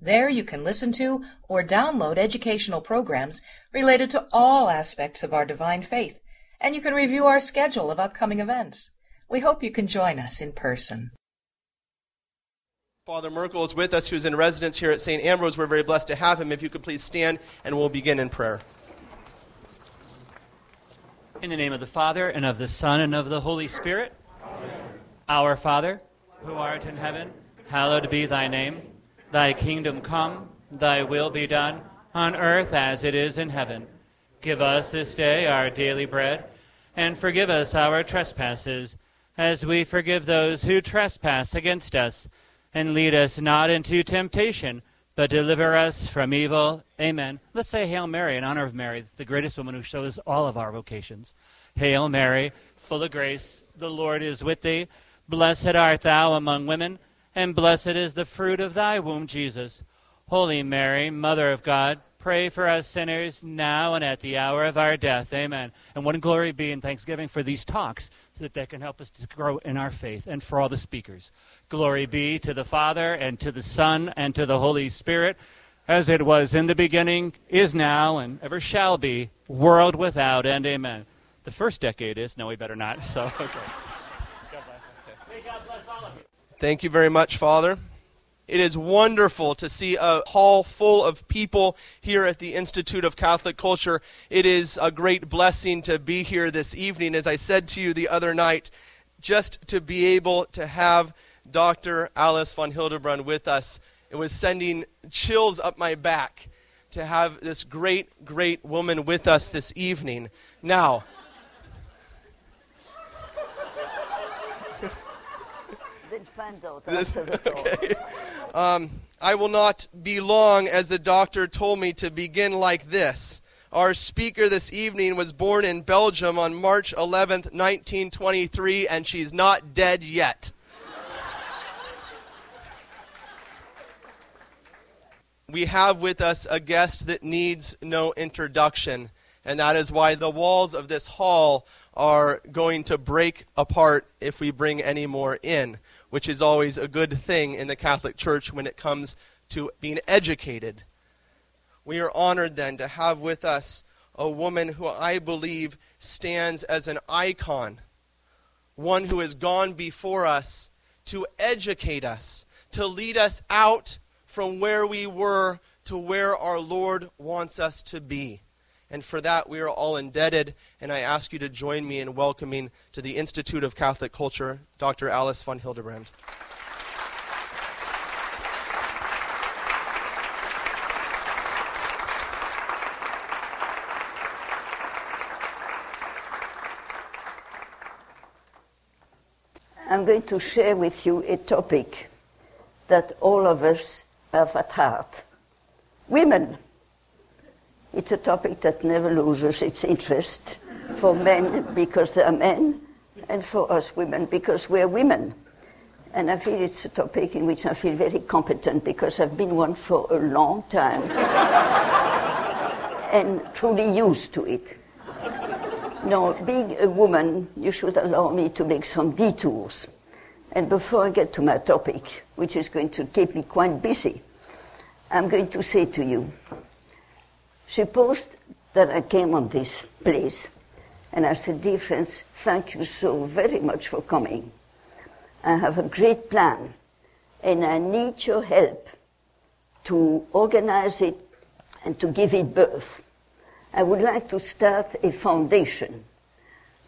There you can listen to or download educational programs related to all aspects of our divine faith, and you can review our schedule of upcoming events. We hope you can join us in person. Father Merkel is with us, who's in residence here at St. Ambrose. We're very blessed to have him. If you could please stand, and we'll begin in prayer. In the name of the Father, and of the Son, and of the Holy Spirit. Amen. Our Father, who art in heaven, hallowed be thy name. Thy kingdom come, thy will be done, on earth as it is in heaven. Give us this day our daily bread, and forgive us our trespasses, as we forgive those who trespass against us. And lead us not into temptation, but deliver us from evil. Amen. Let's say Hail Mary in honor of Mary, the greatest woman who shows all of our vocations. Hail Mary, full of grace, the Lord is with thee. Blessed art thou among women and blessed is the fruit of thy womb, Jesus. Holy Mary, Mother of God, pray for us sinners now and at the hour of our death. Amen. And what glory be in thanksgiving for these talks so that they can help us to grow in our faith and for all the speakers. Glory be to the Father and to the Son and to the Holy Spirit, as it was in the beginning, is now, and ever shall be, world without end. Amen. The first decade is, no, we better not. So, okay. God bless. May God bless all of you. Thank you very much, Father. It is wonderful to see a hall full of people here at the Institute of Catholic Culture. It is a great blessing to be here this evening. As I said to you the other night, just to be able to have Dr. Alice von Hildebrand with us, it was sending chills up my back to have this great, great woman with us this evening. Now, Okay. um, I will not be long, as the doctor told me to begin like this. Our speaker this evening was born in Belgium on March 11th, 1923, and she's not dead yet. we have with us a guest that needs no introduction, and that is why the walls of this hall are going to break apart if we bring any more in which is always a good thing in the Catholic Church when it comes to being educated. We are honored then to have with us a woman who I believe stands as an icon, one who has gone before us to educate us, to lead us out from where we were to where our Lord wants us to be. And for that, we are all indebted. And I ask you to join me in welcoming to the Institute of Catholic Culture Dr. Alice von Hildebrand. I'm going to share with you a topic that all of us have at heart women. It's a topic that never loses its interest for men because they are men, and for us women because we're women. And I feel it's a topic in which I feel very competent because I've been one for a long time and truly used to it. Now, being a woman, you should allow me to make some detours. And before I get to my topic, which is going to keep me quite busy, I'm going to say to you Suppose that I came on this place and I said, Dear friends, thank you so very much for coming. I have a great plan and I need your help to organize it and to give it birth. I would like to start a foundation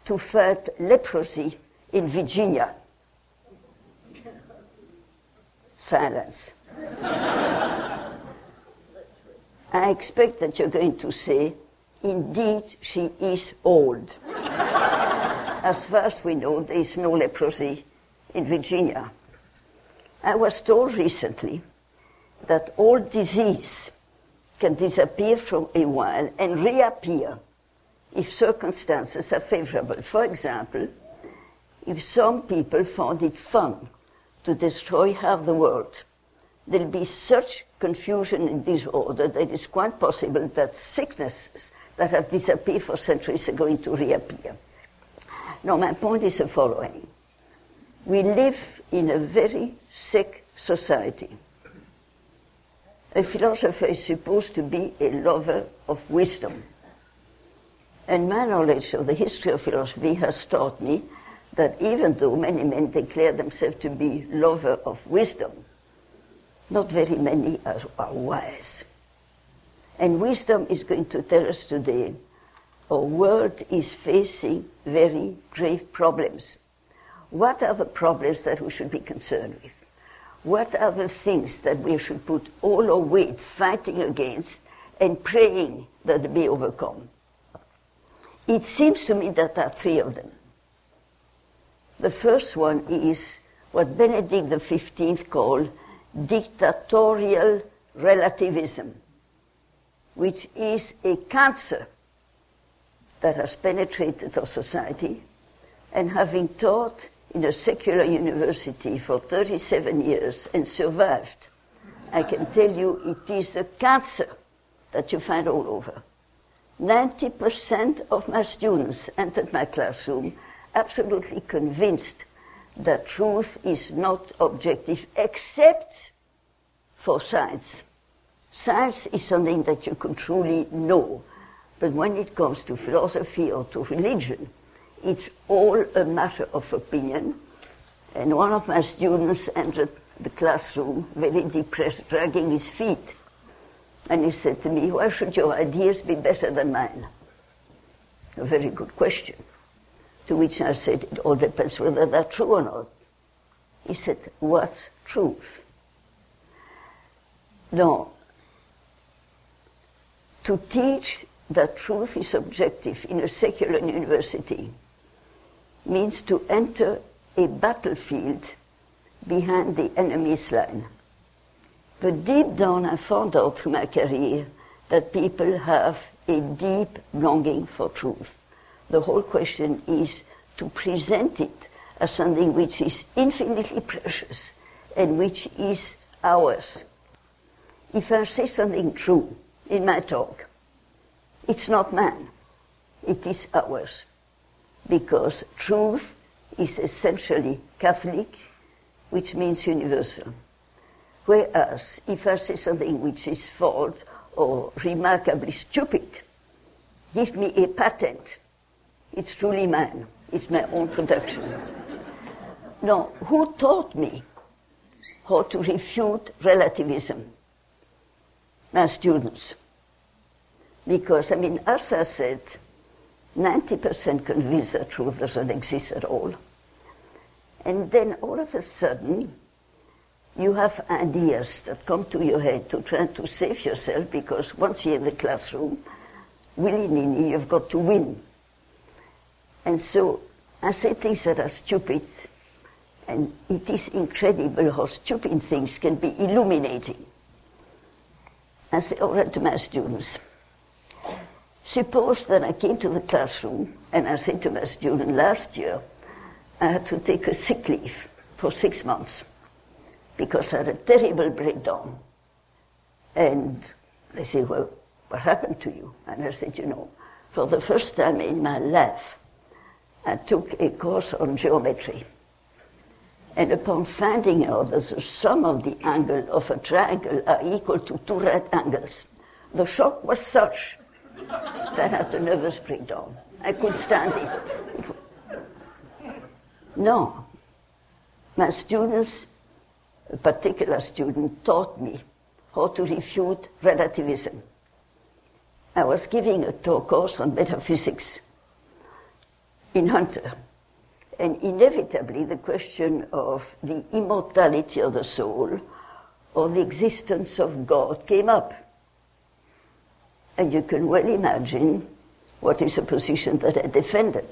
to fight leprosy in Virginia. Silence. I expect that you're going to say, indeed, she is old. as far as we know, there is no leprosy in Virginia. I was told recently that all disease can disappear for a while and reappear if circumstances are favorable. For example, if some people found it fun to destroy half the world, there'll be such confusion and disorder that it's quite possible that sicknesses that have disappeared for centuries are going to reappear. Now, my point is the following. We live in a very sick society. A philosopher is supposed to be a lover of wisdom. And my knowledge of the history of philosophy has taught me that even though many men declare themselves to be lover of wisdom, not very many are, are wise. And wisdom is going to tell us today our world is facing very grave problems. What are the problems that we should be concerned with? What are the things that we should put all our weight fighting against and praying that they be overcome? It seems to me that there are three of them. The first one is what Benedict XV called dictatorial relativism, which is a cancer that has penetrated our society. And having taught in a secular university for 37 years and survived, I can tell you it is the cancer that you find all over. 90% of my students entered my classroom absolutely convinced that truth is not objective except for science. Science is something that you can truly know. But when it comes to philosophy or to religion, it's all a matter of opinion. And one of my students entered the classroom very depressed, dragging his feet. And he said to me, Why should your ideas be better than mine? A very good question. To which I said, It all depends whether they're true or not. He said, What's truth? No. To teach that truth is objective in a secular university means to enter a battlefield behind the enemy's line. But deep down, I found out through my career that people have a deep longing for truth. The whole question is to present it as something which is infinitely precious and which is ours. If I say something true in my talk, it's not mine, it is ours. Because truth is essentially Catholic, which means universal. Whereas if I say something which is false or remarkably stupid, give me a patent. It's truly mine. It's my own production. now, who taught me how to refute relativism? My students. Because, I mean, as I said, 90% convinced that truth doesn't exist at all. And then all of a sudden, you have ideas that come to your head to try to save yourself because once you're in the classroom, willy nilly, you've got to win. And so I say things that are stupid, and it is incredible how stupid things can be illuminating. I say, all right, to my students. Suppose that I came to the classroom and I said to my student last year, I had to take a sick leave for six months because I had a terrible breakdown. And they say, Well, what happened to you? And I said, You know, for the first time in my life, I took a course on geometry. And upon finding out that the sum of the angle of a triangle are equal to two right angles, the shock was such that I had a nervous breakdown. I couldn't stand it. No. My students, a particular student, taught me how to refute relativism. I was giving a talk course on metaphysics in Hunter. And inevitably, the question of the immortality of the soul or the existence of God came up. And you can well imagine what is a position that I defended.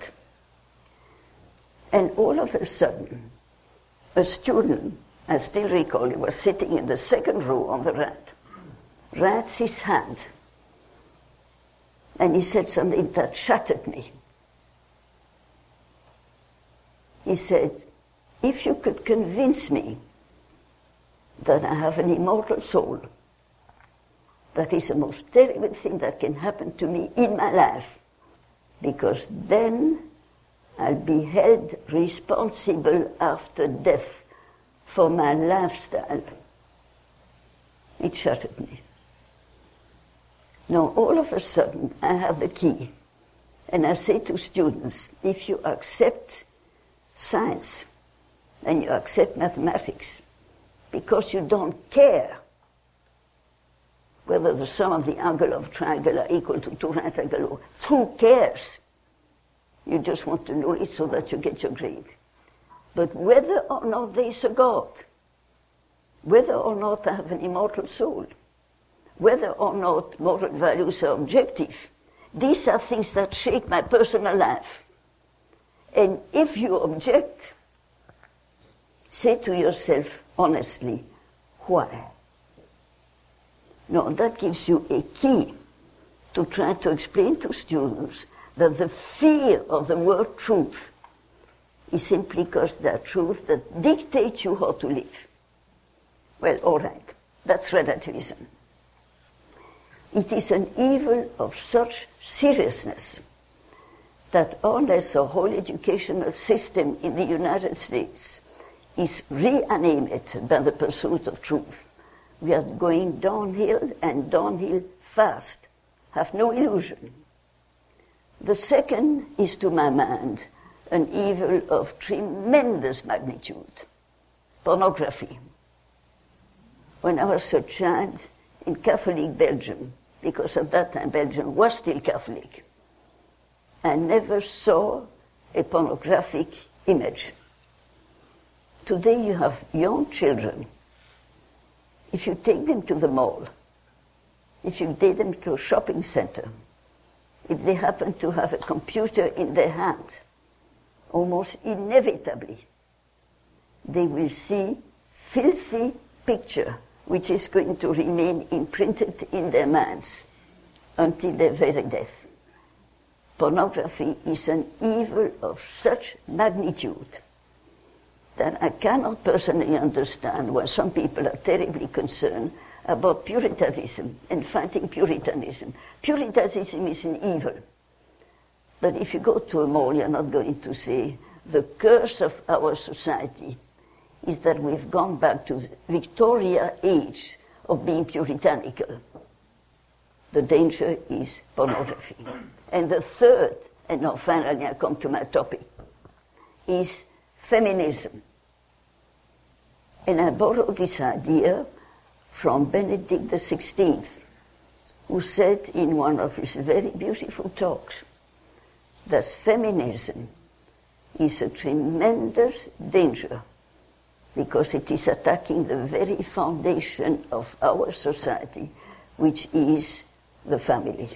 And all of a sudden, a student, I still recall, he was sitting in the second row on the right, raised his hand And he said something that shattered me. He said, If you could convince me that I have an immortal soul, that is the most terrible thing that can happen to me in my life, because then I'll be held responsible after death for my lifestyle. It shattered me. Now, all of a sudden, I have the key. And I say to students if you accept science and you accept mathematics because you don't care whether the sum of the angle of triangle are equal to two right angle, who cares? You just want to know it so that you get your grade. But whether or not there is a God, whether or not I have an immortal soul, whether or not moral values are objective, these are things that shape my personal life. And if you object, say to yourself honestly, why? No, that gives you a key to try to explain to students that the fear of the word truth is simply because that truth that dictates you how to live. Well, all right, that's relativism. It is an evil of such seriousness that unless a whole educational system in the United States is reanimated by the pursuit of truth, we are going downhill and downhill fast. Have no illusion. The second is, to my mind, an evil of tremendous magnitude pornography. When I was a child in Catholic Belgium, because at that time Belgium was still Catholic, I never saw a pornographic image. Today you have young children. If you take them to the mall, if you take them to a shopping center, if they happen to have a computer in their hand, almost inevitably, they will see filthy picture which is going to remain imprinted in their minds until their very death. Pornography is an evil of such magnitude that I cannot personally understand why some people are terribly concerned about Puritanism and fighting Puritanism. Puritanism is an evil. But if you go to a mall, you're not going to say the curse of our society is that we've gone back to the Victoria age of being puritanical. The danger is pornography. And the third, and now finally I come to my topic, is feminism. And I borrow this idea from Benedict XVI, who said in one of his very beautiful talks that feminism is a tremendous danger because it is attacking the very foundation of our society, which is the family.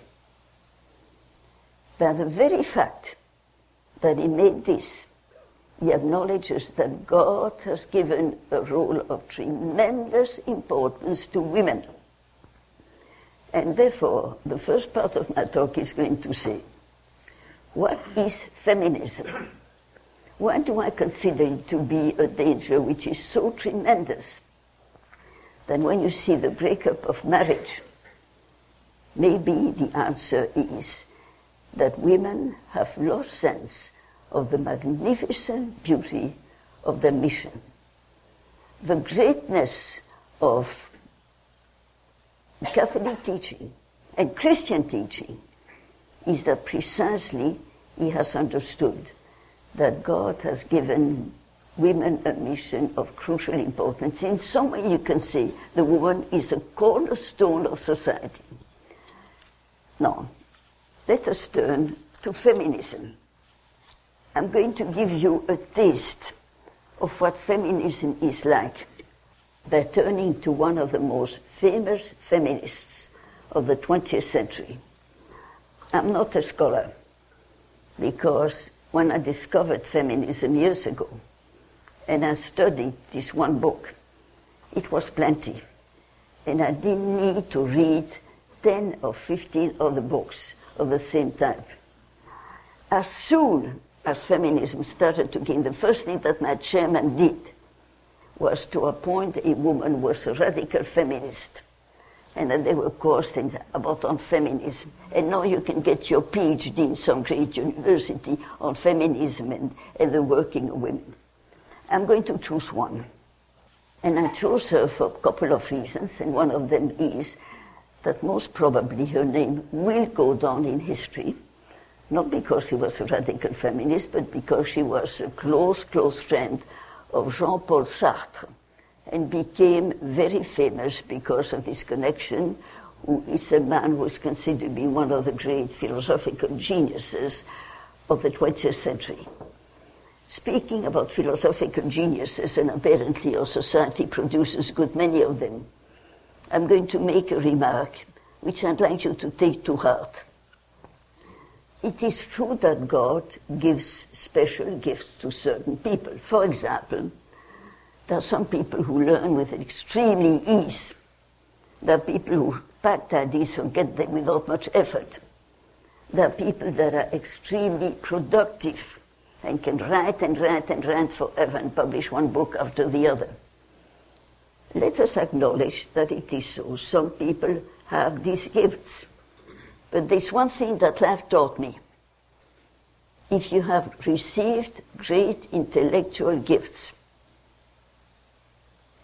By the very fact that he made this, he acknowledges that God has given a role of tremendous importance to women. And therefore, the first part of my talk is going to say, what is feminism? Why do I consider it to be a danger which is so tremendous that when you see the breakup of marriage, maybe the answer is that women have lost sense of the magnificent beauty of their mission. The greatness of Catholic teaching and Christian teaching is that precisely he has understood that God has given women a mission of crucial importance. In some way, you can say the woman is a cornerstone of society. Now, let us turn to feminism. I'm going to give you a taste of what feminism is like by turning to one of the most famous feminists of the 20th century. I'm not a scholar because when I discovered feminism years ago and I studied this one book, it was plenty. And I didn't need to read 10 or 15 other books of the same type. As soon as feminism started to gain, the first thing that my chairman did was to appoint a woman who was a radical feminist. And then there were courses about on feminism. And now you can get your PhD in some great university on feminism and, and the working of women. I'm going to choose one. And I chose her for a couple of reasons, and one of them is that most probably her name will go down in history, not because she was a radical feminist, but because she was a close, close friend of Jean Paul Sartre and became very famous because of this connection. Who is a man who is considered to be one of the great philosophical geniuses of the 20th century. Speaking about philosophical geniuses, and apparently our society produces good many of them, I'm going to make a remark which I'd like you to take to heart. It is true that God gives special gifts to certain people. For example, there are some people who learn with extremely ease. There are people who packed ideas and get them without much effort. There are people that are extremely productive and can write and write and write forever and publish one book after the other. Let us acknowledge that it is so. Some people have these gifts. But there's one thing that life taught me. If you have received great intellectual gifts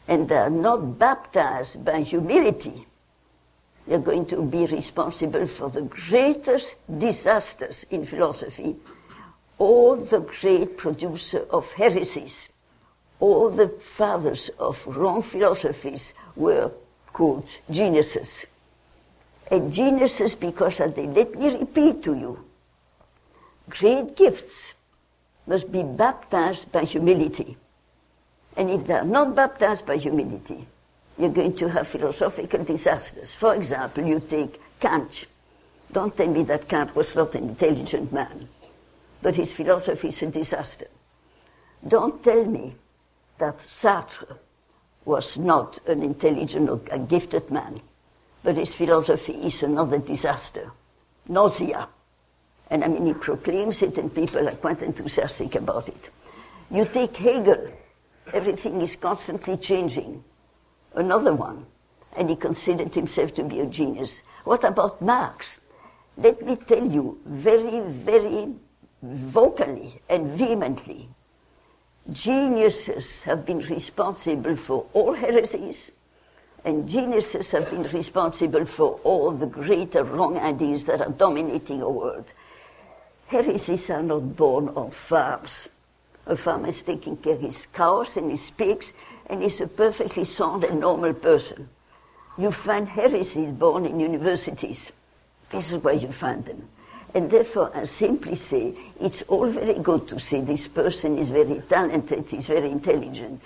and they are not baptized by humility, you're going to be responsible for the greatest disasters in philosophy or the great producer of heresies, all the fathers of wrong philosophies were called geniuses. And geniuses because they, let me repeat to you, great gifts must be baptized by humility. And if they are not baptized by humility, you're going to have philosophical disasters. For example, you take Kant. Don't tell me that Kant was not an intelligent man but his philosophy is a disaster. Don't tell me that Sartre was not an intelligent or a gifted man, but his philosophy is another disaster. Nausea. And I mean, he proclaims it and people are quite enthusiastic about it. You take Hegel, everything is constantly changing. Another one. And he considered himself to be a genius. What about Marx? Let me tell you very, very vocally and vehemently. Geniuses have been responsible for all heresies, and geniuses have been responsible for all the greater wrong ideas that are dominating our world. Heresies are not born on farms. A farmer is taking care of his cows and his pigs, and is a perfectly sound and normal person. You find heresies born in universities. This is where you find them. And therefore, I simply say it's all very good to say this person is very talented, he's very intelligent.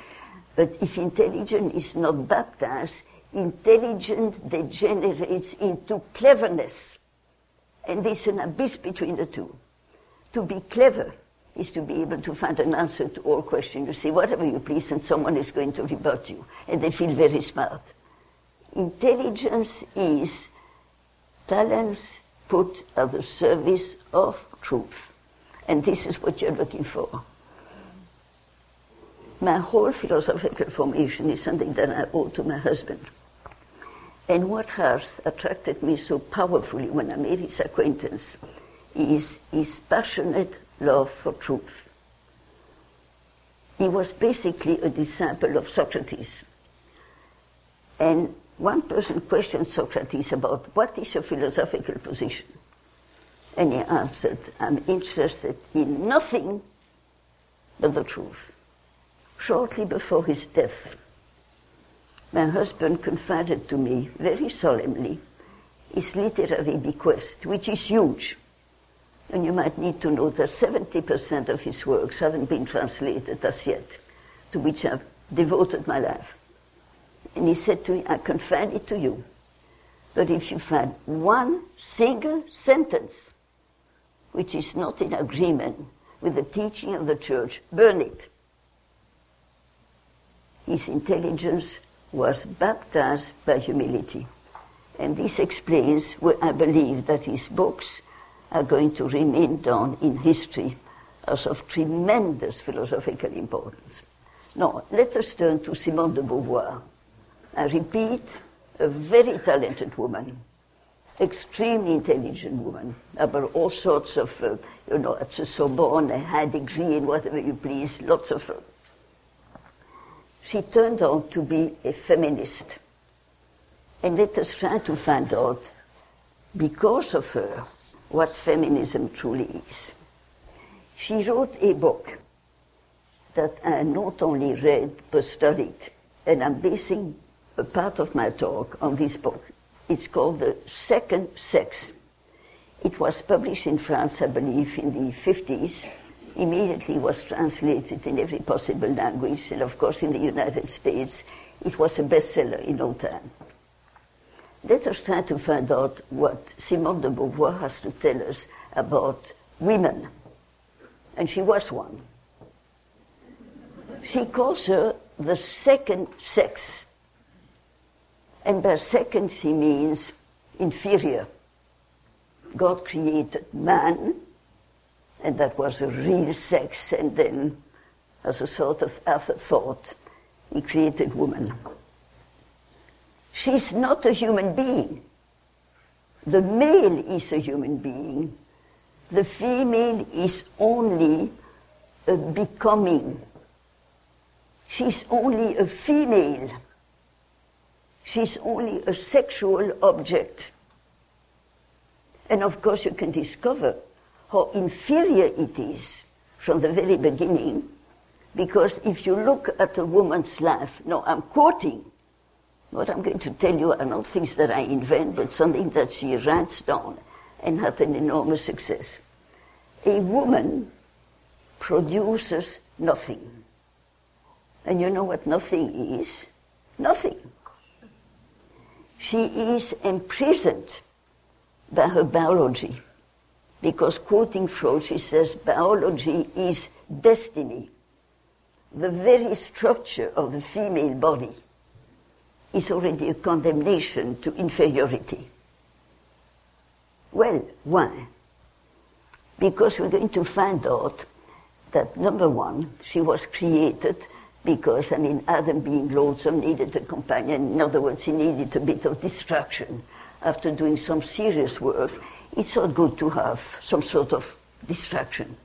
But if intelligence is not baptized, intelligence degenerates into cleverness. And there's an abyss between the two. To be clever is to be able to find an answer to all questions. You say whatever you please, and someone is going to rebut you, and they feel very smart. Intelligence is talents put at the service of truth. And this is what you're looking for. My whole philosophical formation is something that I owe to my husband. And what has attracted me so powerfully when I made his acquaintance is his passionate love for truth. He was basically a disciple of Socrates. And one person questioned Socrates about what is your philosophical position? And he answered, I'm interested in nothing but the truth. Shortly before his death, my husband confided to me very solemnly his literary bequest, which is huge. And you might need to know that 70% of his works haven't been translated as yet, to which I've devoted my life. And he said to me, I confide it to you. But if you find one single sentence which is not in agreement with the teaching of the church, burn it. His intelligence was baptized by humility. And this explains why I believe that his books are going to remain down in history as of tremendous philosophical importance. Now, let us turn to Simone de Beauvoir. I repeat, a very talented woman, extremely intelligent woman, about all sorts of, uh, you know, at the Sorbonne, a high degree in whatever you please, lots of. Uh, she turned out to be a feminist. And let us try to find out, because of her, what feminism truly is. She wrote a book that I not only read but studied, and I'm basing a part of my talk on this book. It's called The Second Sex. It was published in France, I believe, in the 50s. Immediately was translated in every possible language, and of course, in the United States, it was a bestseller in no time. Let us try to find out what Simone de Beauvoir has to tell us about women. And she was one. She calls her the second sex. And by second, he means inferior. God created man, and that was a real sex, and then, as a sort of afterthought, he created woman. She's not a human being. The male is a human being. The female is only a becoming. She's only a female. She's only a sexual object. And of course, you can discover how inferior it is from the very beginning, because if you look at a woman's life, no, I'm quoting what I'm going to tell you are not things that I invent, but something that she writes down and had an enormous success. A woman produces nothing. And you know what nothing is? Nothing. She is imprisoned by her biology. Because quoting Freud, she says biology is destiny. The very structure of the female body is already a condemnation to inferiority. Well, why? Because we're going to find out that number one, she was created because, I mean, Adam being lonesome needed a companion. In other words, he needed a bit of distraction. After doing some serious work, it's not good to have some sort of distraction.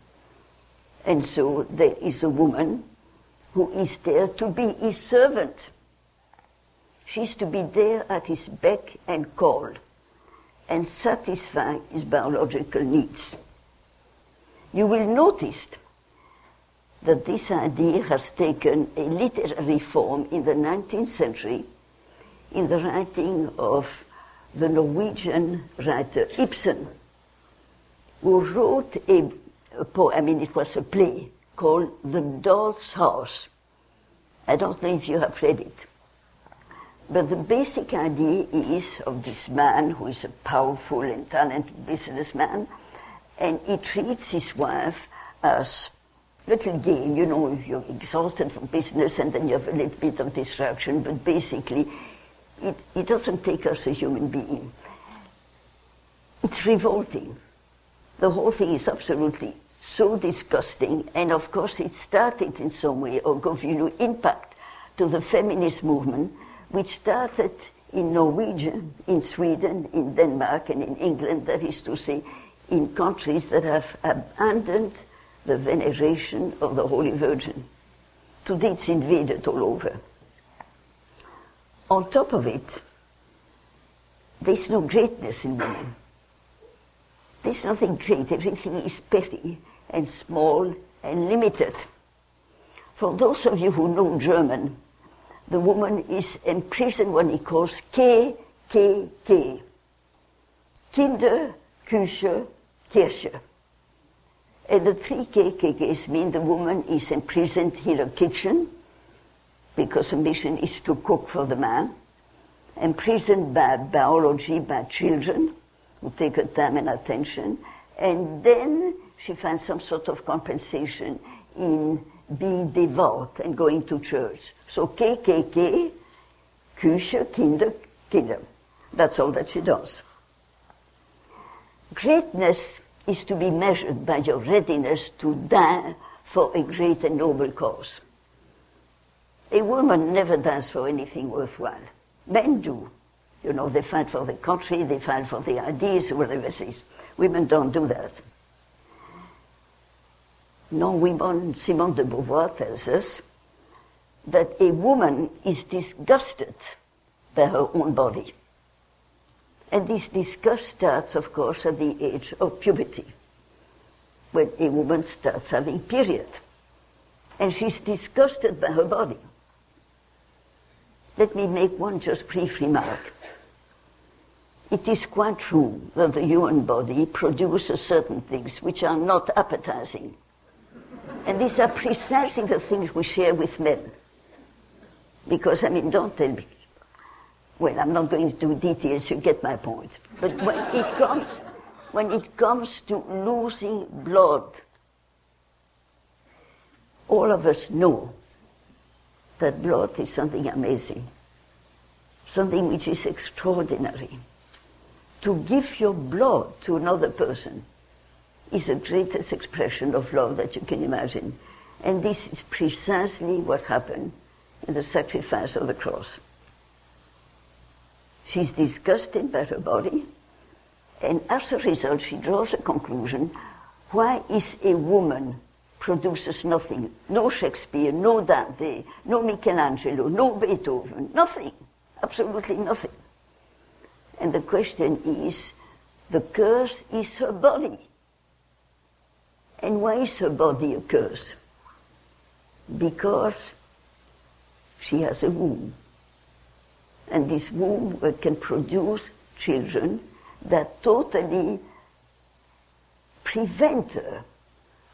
And so there is a woman who is there to be his servant. She's to be there at his beck and call and satisfy his biological needs. You will notice that this idea has taken a literary form in the 19th century in the writing of the Norwegian writer Ibsen, who wrote a, a poem, I mean, it was a play called The Doll's House. I don't know if you have read it. But the basic idea is of this man who is a powerful and talented businessman, and he treats his wife as little game. You know, you're exhausted from business, and then you have a little bit of distraction. But basically, it, it doesn't take us a human being. It's revolting. The whole thing is absolutely so disgusting, and of course, it started in some way or gave you know, impact to the feminist movement which started in Norwegian, in Sweden, in Denmark, and in England, that is to say, in countries that have abandoned the veneration of the Holy Virgin. Today it's invaded all over. On top of it, there's no greatness in women. There's nothing great. Everything is petty and small and limited. For those of you who know German, the woman is imprisoned when he calls K, K, K. Kinder, Küche, Kirche. And the three KKKs mean the woman is imprisoned in her kitchen because her mission is to cook for the man, imprisoned by biology, by children who take her time and attention, and then she finds some sort of compensation in being devout and going to church. So KKK, Küche, Kinder, Kinder. That's all that she does. Greatness is to be measured by your readiness to die for a great and noble cause. A woman never dies for anything worthwhile. Men do. You know, they fight for the country, they fight for the ideas, whatever it is. Women don't do that. No, women, Simone de Beauvoir tells us that a woman is disgusted by her own body. And this disgust starts, of course, at the age of puberty, when a woman starts having period. And she's disgusted by her body. Let me make one just brief remark. It is quite true that the human body produces certain things which are not appetizing. And these are precisely the things we share with men. Because, I mean, don't tell me. Well, I'm not going into details, you get my point. But when it comes, when it comes to losing blood, all of us know that blood is something amazing, something which is extraordinary. To give your blood to another person is the greatest expression of love that you can imagine. And this is precisely what happened in the sacrifice of the cross. She's disgusted by her body, and as a result, she draws a conclusion why is a woman produces nothing? No Shakespeare, no Dante, no Michelangelo, no Beethoven, nothing, absolutely nothing. And the question is the curse is her body. And why is her body a curse? Because she has a womb. And this womb can produce children that totally prevent her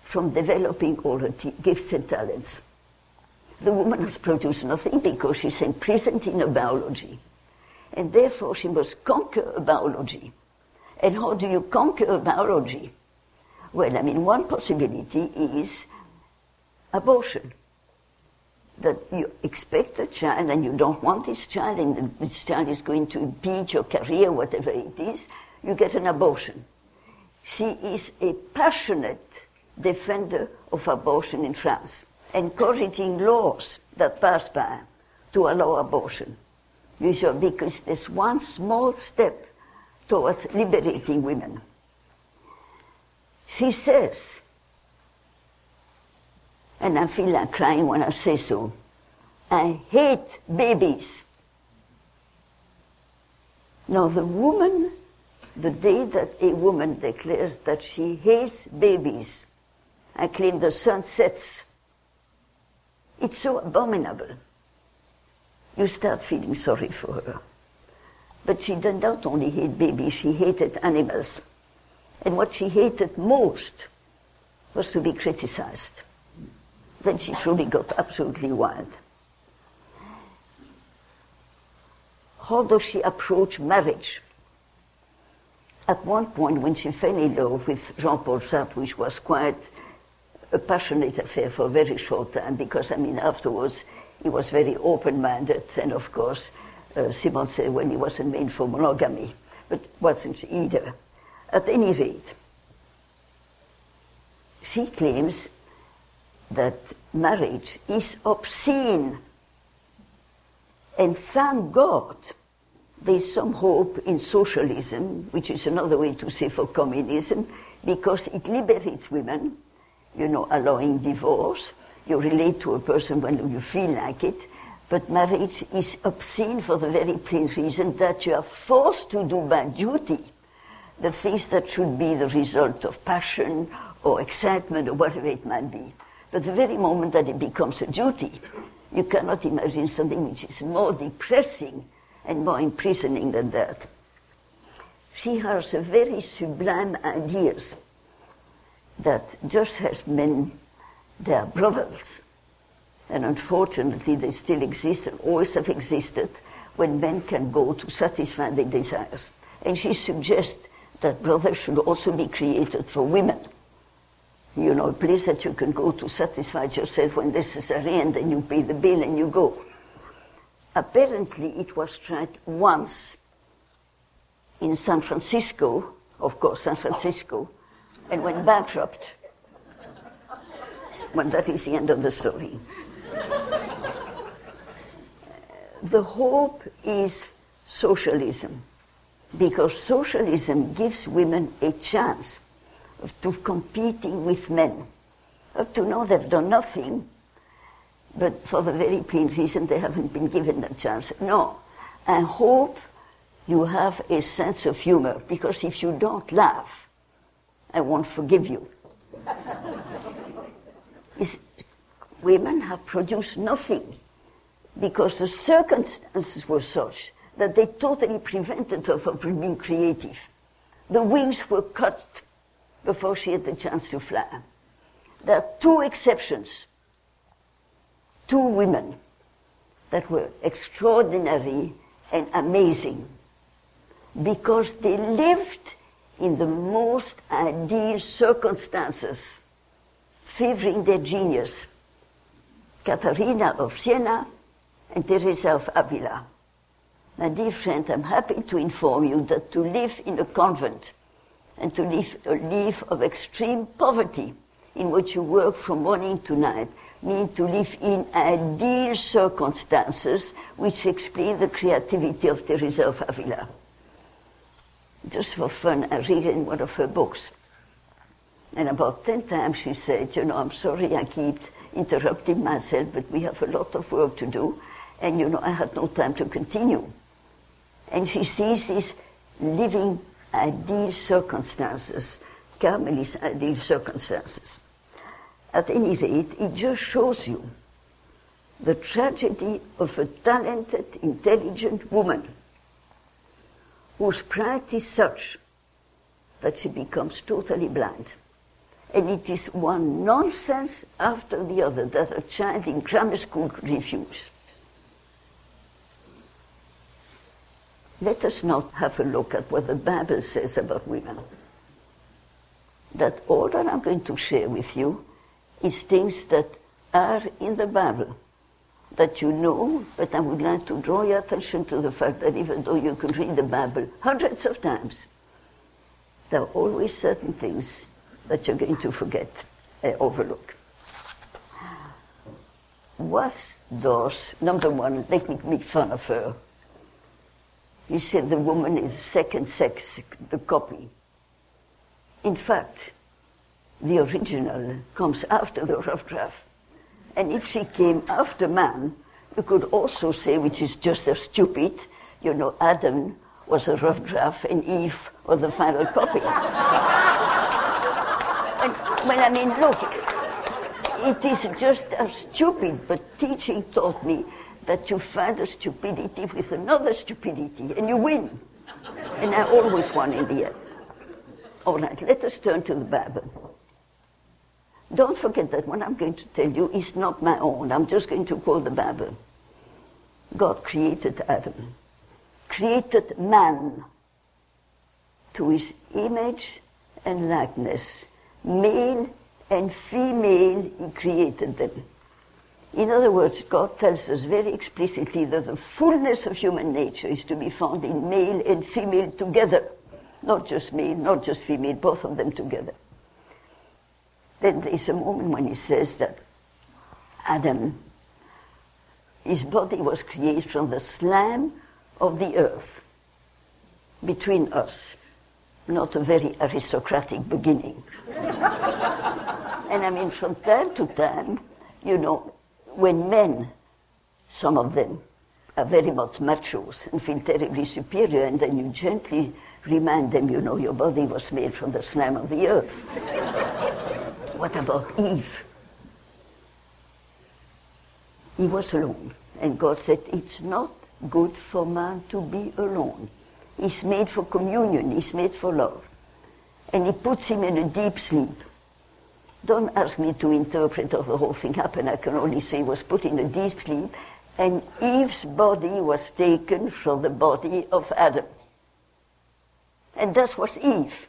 from developing all her t- gifts and talents. The woman has produced nothing because she's imprisoned in her biology. And therefore she must conquer her biology. And how do you conquer her biology? Well, I mean, one possibility is abortion. That you expect a child and you don't want this child, and this child is going to impede your career, whatever it is, you get an abortion. She is a passionate defender of abortion in France, encouraging laws that pass by to allow abortion. Because there's one small step towards liberating women. She says, and I feel like crying when I say so, I hate babies. Now, the woman, the day that a woman declares that she hates babies, I claim the sun sets. It's so abominable. You start feeling sorry for her. But she did not only hate babies, she hated animals. And what she hated most was to be criticized. Then she truly got absolutely wild. How does she approach marriage? At one point, when she fell in love with Jean Paul Sartre, which was quite a passionate affair for a very short time, because, I mean, afterwards, he was very open minded, and of course, uh, Simone said when he wasn't made for monogamy, but wasn't either. At any rate, she claims that marriage is obscene. And thank God there's some hope in socialism, which is another way to say for communism, because it liberates women, you know, allowing divorce. You relate to a person when you feel like it. But marriage is obscene for the very plain reason that you are forced to do by duty the things that should be the result of passion or excitement or whatever it might be. But the very moment that it becomes a duty, you cannot imagine something which is more depressing and more imprisoning than that. She has very sublime ideas that just as men, they are brothers. And unfortunately, they still exist and always have existed when men can go to satisfy their desires. And she suggests that brothers should also be created for women. You know, a place that you can go to satisfy yourself when necessary, and then you pay the bill and you go. Apparently, it was tried once in San Francisco. Of course, San Francisco and went bankrupt. Well, that is the end of the story. the hope is socialism, because socialism gives women a chance of to competing with men. To now, they've done nothing, but for the very plain reason they haven't been given a chance. No, I hope you have a sense of humor, because if you don't laugh, I won't forgive you. Women have produced nothing because the circumstances were such that they totally prevented her from being creative. The wings were cut before she had the chance to fly. There are two exceptions, two women that were extraordinary and amazing because they lived in the most ideal circumstances, favoring their genius. Katharina of Siena and Teresa of Avila. My dear friend, I'm happy to inform you that to live in a convent and to live a life of extreme poverty in which you work from morning to night mean to live in ideal circumstances which explain the creativity of Teresa of Avila. Just for fun, I read in one of her books. And about ten times she said, you know, I'm sorry I keep interrupting myself, but we have a lot of work to do. And, you know, I had no time to continue. And she sees this living ideal circumstances, Carmel's ideal uh, circumstances. At any rate, it just shows you the tragedy of a talented, intelligent woman whose pride is such that she becomes totally blind. And it is one nonsense after the other that a child in grammar school refuse. Let us now have a look at what the Bible says about women. That all that I'm going to share with you is things that are in the Bible that you know, but I would like to draw your attention to the fact that even though you can read the Bible hundreds of times, there are always certain things that you're going to forget, uh, overlook. What does, number one, let me make fun of her. He said the woman is second sex, the copy. In fact, the original comes after the rough draft. And if she came after man, you could also say, which is just as stupid, you know, Adam was a rough draft and Eve was the final copy. and, well, I mean, look, it is just as stupid, but teaching taught me that you a stupidity with another stupidity and you win. And I always won in the end. All right, let us turn to the Bible. Don't forget that what I'm going to tell you is not my own. I'm just going to quote the Bible. God created Adam, created man to his image and likeness. Male and female, he created them. In other words, God tells us very explicitly that the fullness of human nature is to be found in male and female together. Not just male, not just female, both of them together. Then there's a moment when he says that Adam, his body was created from the slime of the earth between us. Not a very aristocratic beginning. and I mean, from time to time, you know, when men, some of them, are very much machos and feel terribly superior, and then you gently remind them, you know, your body was made from the slime of the earth. What about Eve? He was alone. And God said, It's not good for man to be alone. He's made for communion, he's made for love. And he puts him in a deep sleep. Don't ask me to interpret how the whole thing happened. I can only say he was put in a deep sleep, and Eve's body was taken from the body of Adam. And that was Eve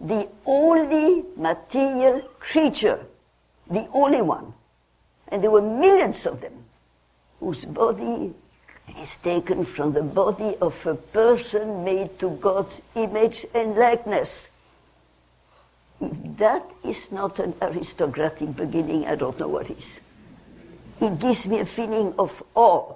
the only material creature, the only one, and there were millions of them, whose body is taken from the body of a person made to God's image and likeness. If that is not an aristocratic beginning, I don't know what is. It gives me a feeling of awe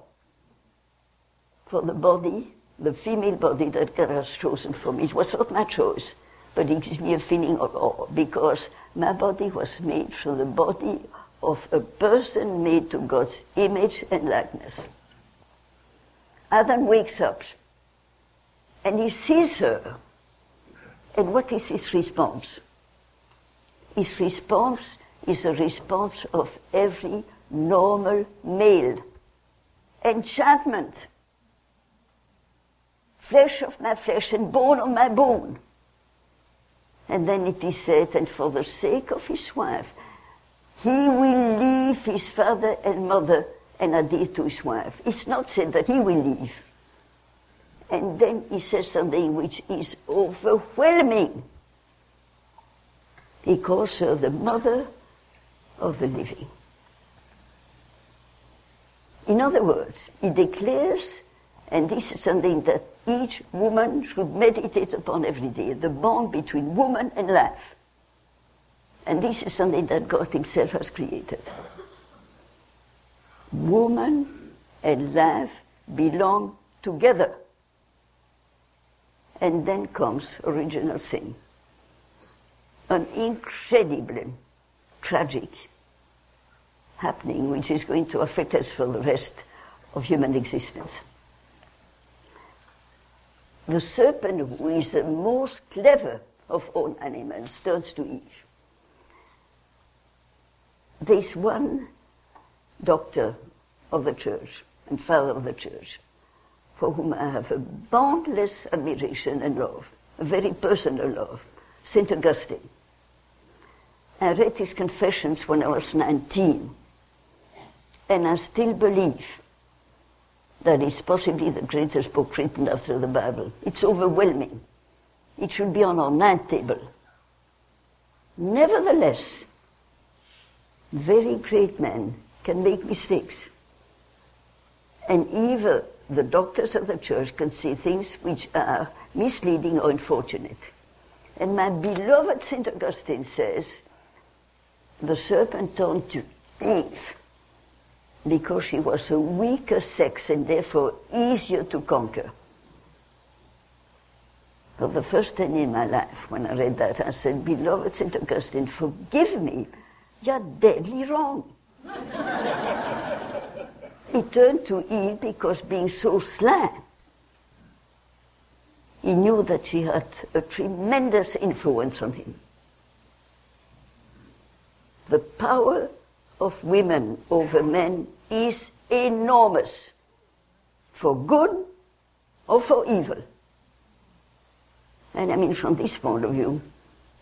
for the body, the female body that God has chosen for me. It was not my choice, but it gives me a feeling of awe because my body was made from the body of a person made to God's image and likeness. Adam wakes up and he sees her. And what is his response? His response is a response of every normal male. Enchantment. Flesh of my flesh and bone of my bone. And then it is said, and for the sake of his wife, he will leave his father and mother and adhere to his wife. It's not said that he will leave. And then he says something which is overwhelming. He calls her the mother of the living. In other words, he declares, and this is something that each woman should meditate upon every day, the bond between woman and life. And this is something that God Himself has created. Woman and life belong together. And then comes original sin. An incredibly tragic happening which is going to affect us for the rest of human existence. The serpent, who is the most clever of all animals, turns to Eve. There's one doctor of the church and father of the church for whom I have a boundless admiration and love, a very personal love, St. Augustine. I read his confessions when I was 19 and I still believe that it's possibly the greatest book written after the Bible. It's overwhelming. It should be on our night table. Nevertheless, very great men can make mistakes. And even the doctors of the church can see things which are misleading or unfortunate. And my beloved St. Augustine says, the serpent turned to Eve because she was a weaker sex and therefore easier to conquer. For the first time in my life, when I read that, I said, Beloved St. Augustine, forgive me. You're deadly wrong. he turned to Eve because being so sly, he knew that she had a tremendous influence on him. The power of women over men is enormous, for good or for evil. And I mean, from this point of view,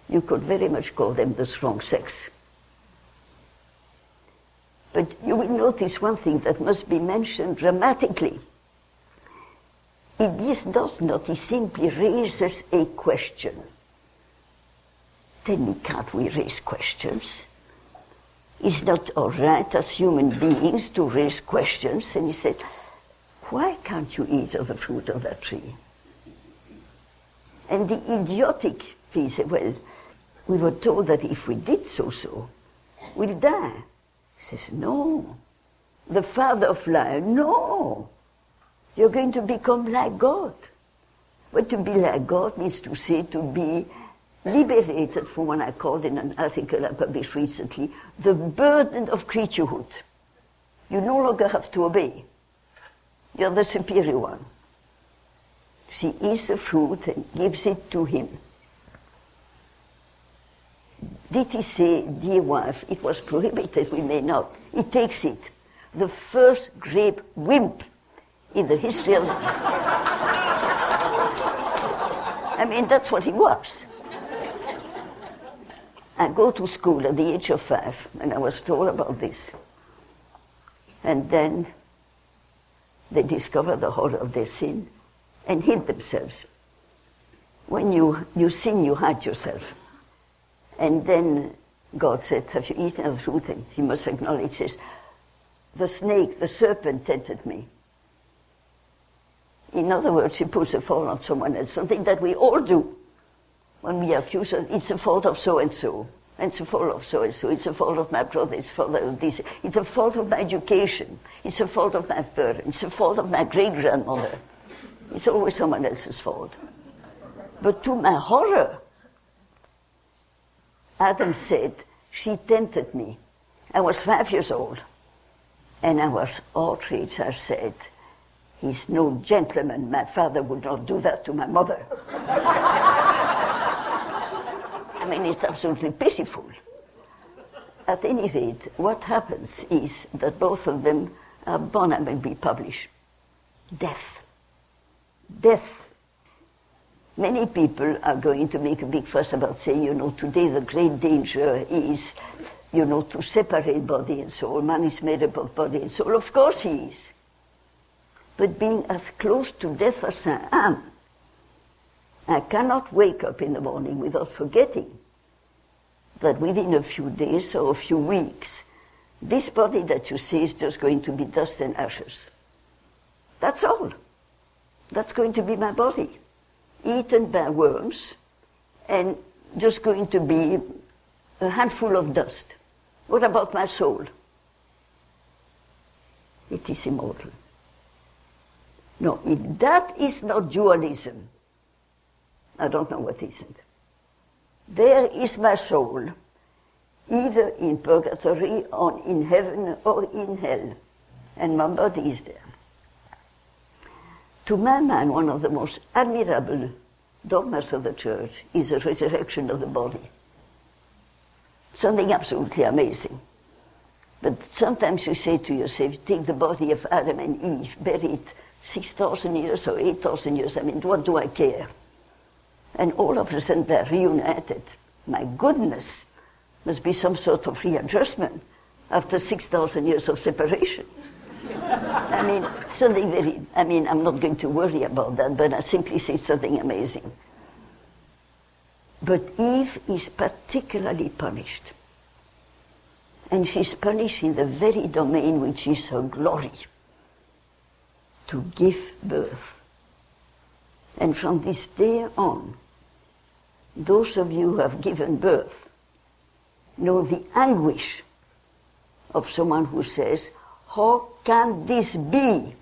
you could very much call them the strong sex. But you will notice one thing that must be mentioned dramatically. It is does not, it simply raises a question. Tell me, can't we raise questions? Is not all right as human beings to raise questions? And he said, Why can't you eat of the fruit of that tree? And the idiotic said, Well, we were told that if we did so, so, we'll die. He says, No. The father of life, no. You're going to become like God. But to be like God means to say to be liberated from what I called in an article I published recently, the burden of creaturehood. You no longer have to obey. You're the superior one. She eats the fruit and gives it to him. Did he say, dear wife, it was prohibited, we may not. He takes it. The first great wimp in the history of. I mean, that's what he was. I go to school at the age of five, and I was told about this. And then they discover the horror of their sin and hid themselves. When you, you sin, you hide yourself. And then God said, Have you eaten of fruit? And he must acknowledge this. The snake, the serpent tempted me. In other words, he puts a fall on someone else, something that we all do. When we accuse her, it's the fault of so and so. It's the fault of so and so. It's the fault of my brother. It's the fault of this. It's the fault of my education. It's the fault of my parents. It's the fault of my great grandmother. It's always someone else's fault. But to my horror, Adam said, She tempted me. I was five years old. And I was outraged. I said, He's no gentleman. My father would not do that to my mother. I mean, it's absolutely pitiful. At any rate, what happens is that both of them are born and be published. Death. Death. Many people are going to make a big fuss about saying, you know, today the great danger is, you know, to separate body and soul. Man is made up of body and soul. Of course he is. But being as close to death as I am, I cannot wake up in the morning without forgetting that within a few days or a few weeks, this body that you see is just going to be dust and ashes. That's all. That's going to be my body, eaten by worms and just going to be a handful of dust. What about my soul? It is immortal. No, if that is not dualism, I don't know what isn't. There is my soul, either in purgatory or in heaven or in hell, and my body is there. To my mind, one of the most admirable dogmas of the church is the resurrection of the body. Something absolutely amazing. But sometimes you say to yourself, take the body of Adam and Eve, bury it 6,000 years or 8,000 years, I mean, what do I care? And all of a sudden they're reunited. My goodness, must be some sort of readjustment after 6,000 years of separation. I mean, something very, I mean, I'm not going to worry about that, but I simply say something amazing. But Eve is particularly punished. And she's punished in the very domain which is her glory to give birth. And from this day on, those of you who have given birth know the anguish of someone who says, How can this be?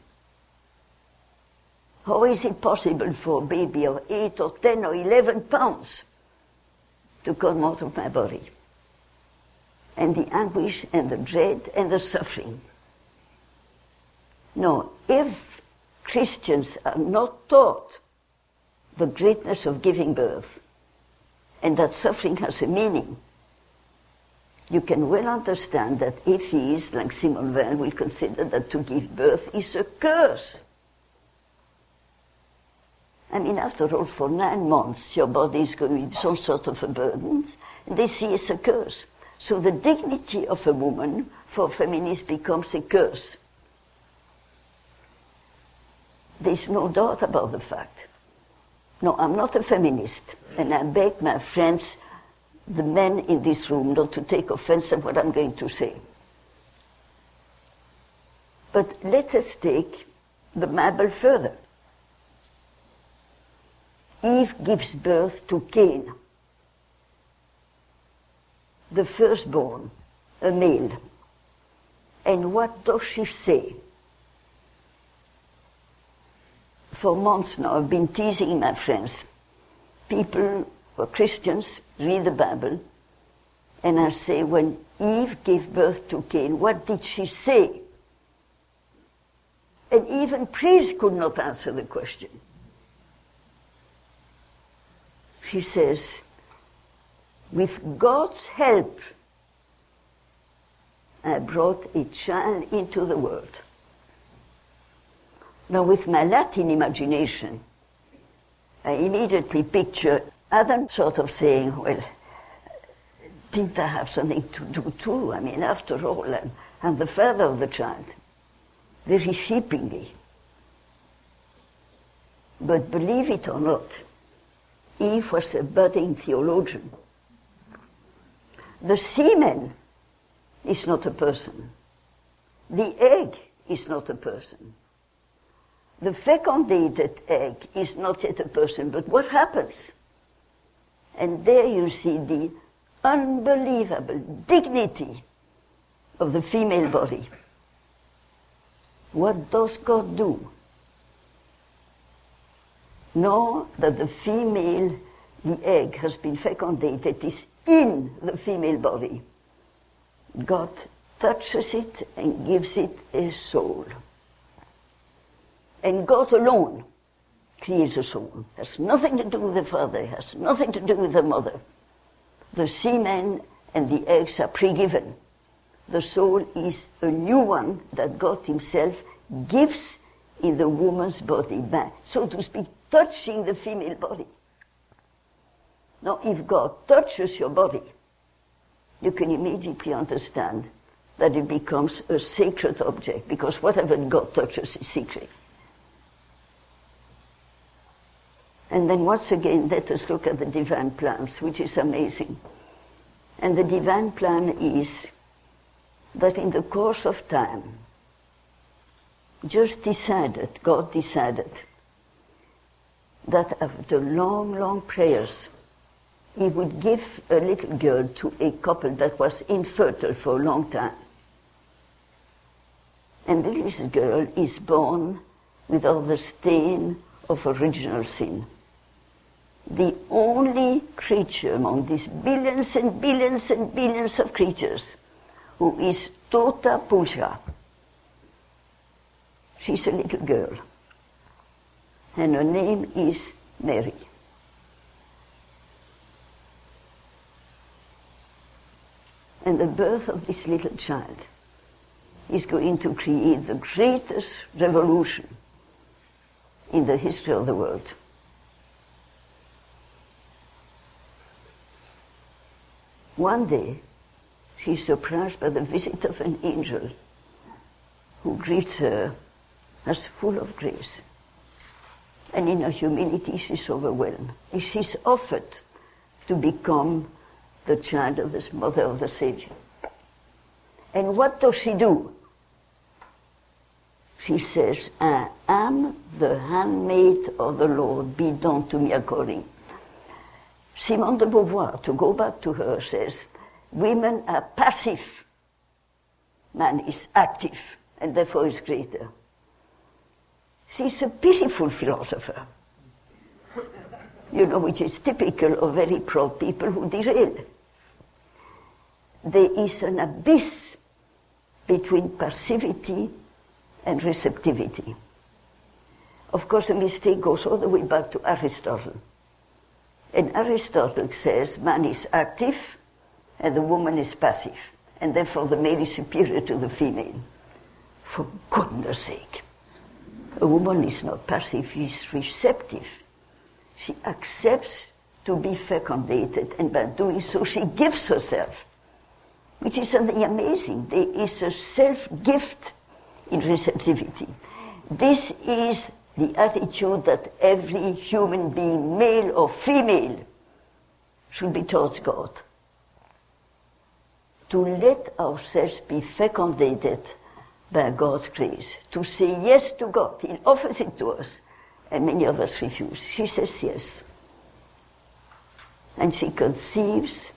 How is it possible for a baby of 8 or 10 or 11 pounds to come out of my body? And the anguish and the dread and the suffering. No, if Christians are not taught the greatness of giving birth, and that suffering has a meaning, you can well understand that atheists like Simone Weil will consider that to give birth is a curse. I mean, after all, for nine months, your body is going with some sort of a burden, and they see as a curse. So the dignity of a woman for feminists becomes a curse. There's no doubt about the fact. No, I'm not a feminist, and I beg my friends, the men in this room, not to take offense at what I'm going to say. But let us take the Bible further. Eve gives birth to Cain, the firstborn, a male. And what does she say? For months now, I've been teasing my friends. People who are Christians read the Bible, and I say, when Eve gave birth to Cain, what did she say? And even priests could not answer the question. She says, with God's help, I brought a child into the world. Now, with my Latin imagination, I immediately picture Adam sort of saying, Well, didn't I have something to do too? I mean, after all, I'm, I'm the father of the child. Very sheepingly. But believe it or not, Eve was a budding theologian. The semen is not a person. The egg is not a person. The fecundated egg is not yet a person, but what happens? And there you see the unbelievable dignity of the female body. What does God do? Know that the female, the egg has been fecundated, is in the female body. God touches it and gives it a soul. And God alone creates a soul. Has nothing to do with the father, it has nothing to do with the mother. The semen and the eggs are pre-given. The soul is a new one that God Himself gives in the woman's body, by, so to speak, touching the female body. Now, if God touches your body, you can immediately understand that it becomes a sacred object, because whatever God touches is sacred. And then once again, let us look at the divine plans, which is amazing. And the divine plan is that in the course of time, just decided, God decided, that after long, long prayers, he would give a little girl to a couple that was infertile for a long time. And this girl is born without the stain of original sin. The only creature among these billions and billions and billions of creatures who is tota pulchra. She's a little girl. And her name is Mary. And the birth of this little child is going to create the greatest revolution in the history of the world. One day, she is surprised by the visit of an angel who greets her as full of grace. And in her humility, she's overwhelmed. She's offered to become the child of this mother of the Savior. And what does she do? She says, I am the handmaid of the Lord, be done to me according. Simone de Beauvoir, to go back to her, says, women are passive, man is active, and therefore is greater. She's a beautiful philosopher, you know, which is typical of very proud people who derail. There is an abyss between passivity and receptivity. Of course, the mistake goes all the way back to Aristotle. And Aristotle says man is active and the woman is passive, and therefore the male is superior to the female. For goodness sake. A woman is not passive, she's receptive. She accepts to be fecundated, and by doing so, she gives herself, which is something amazing. There is a self gift in receptivity. This is the attitude that every human being, male or female, should be towards God. To let ourselves be fecundated by God's grace, to say yes to God. He offers it to us, and many of us refuse. She says yes. And she conceives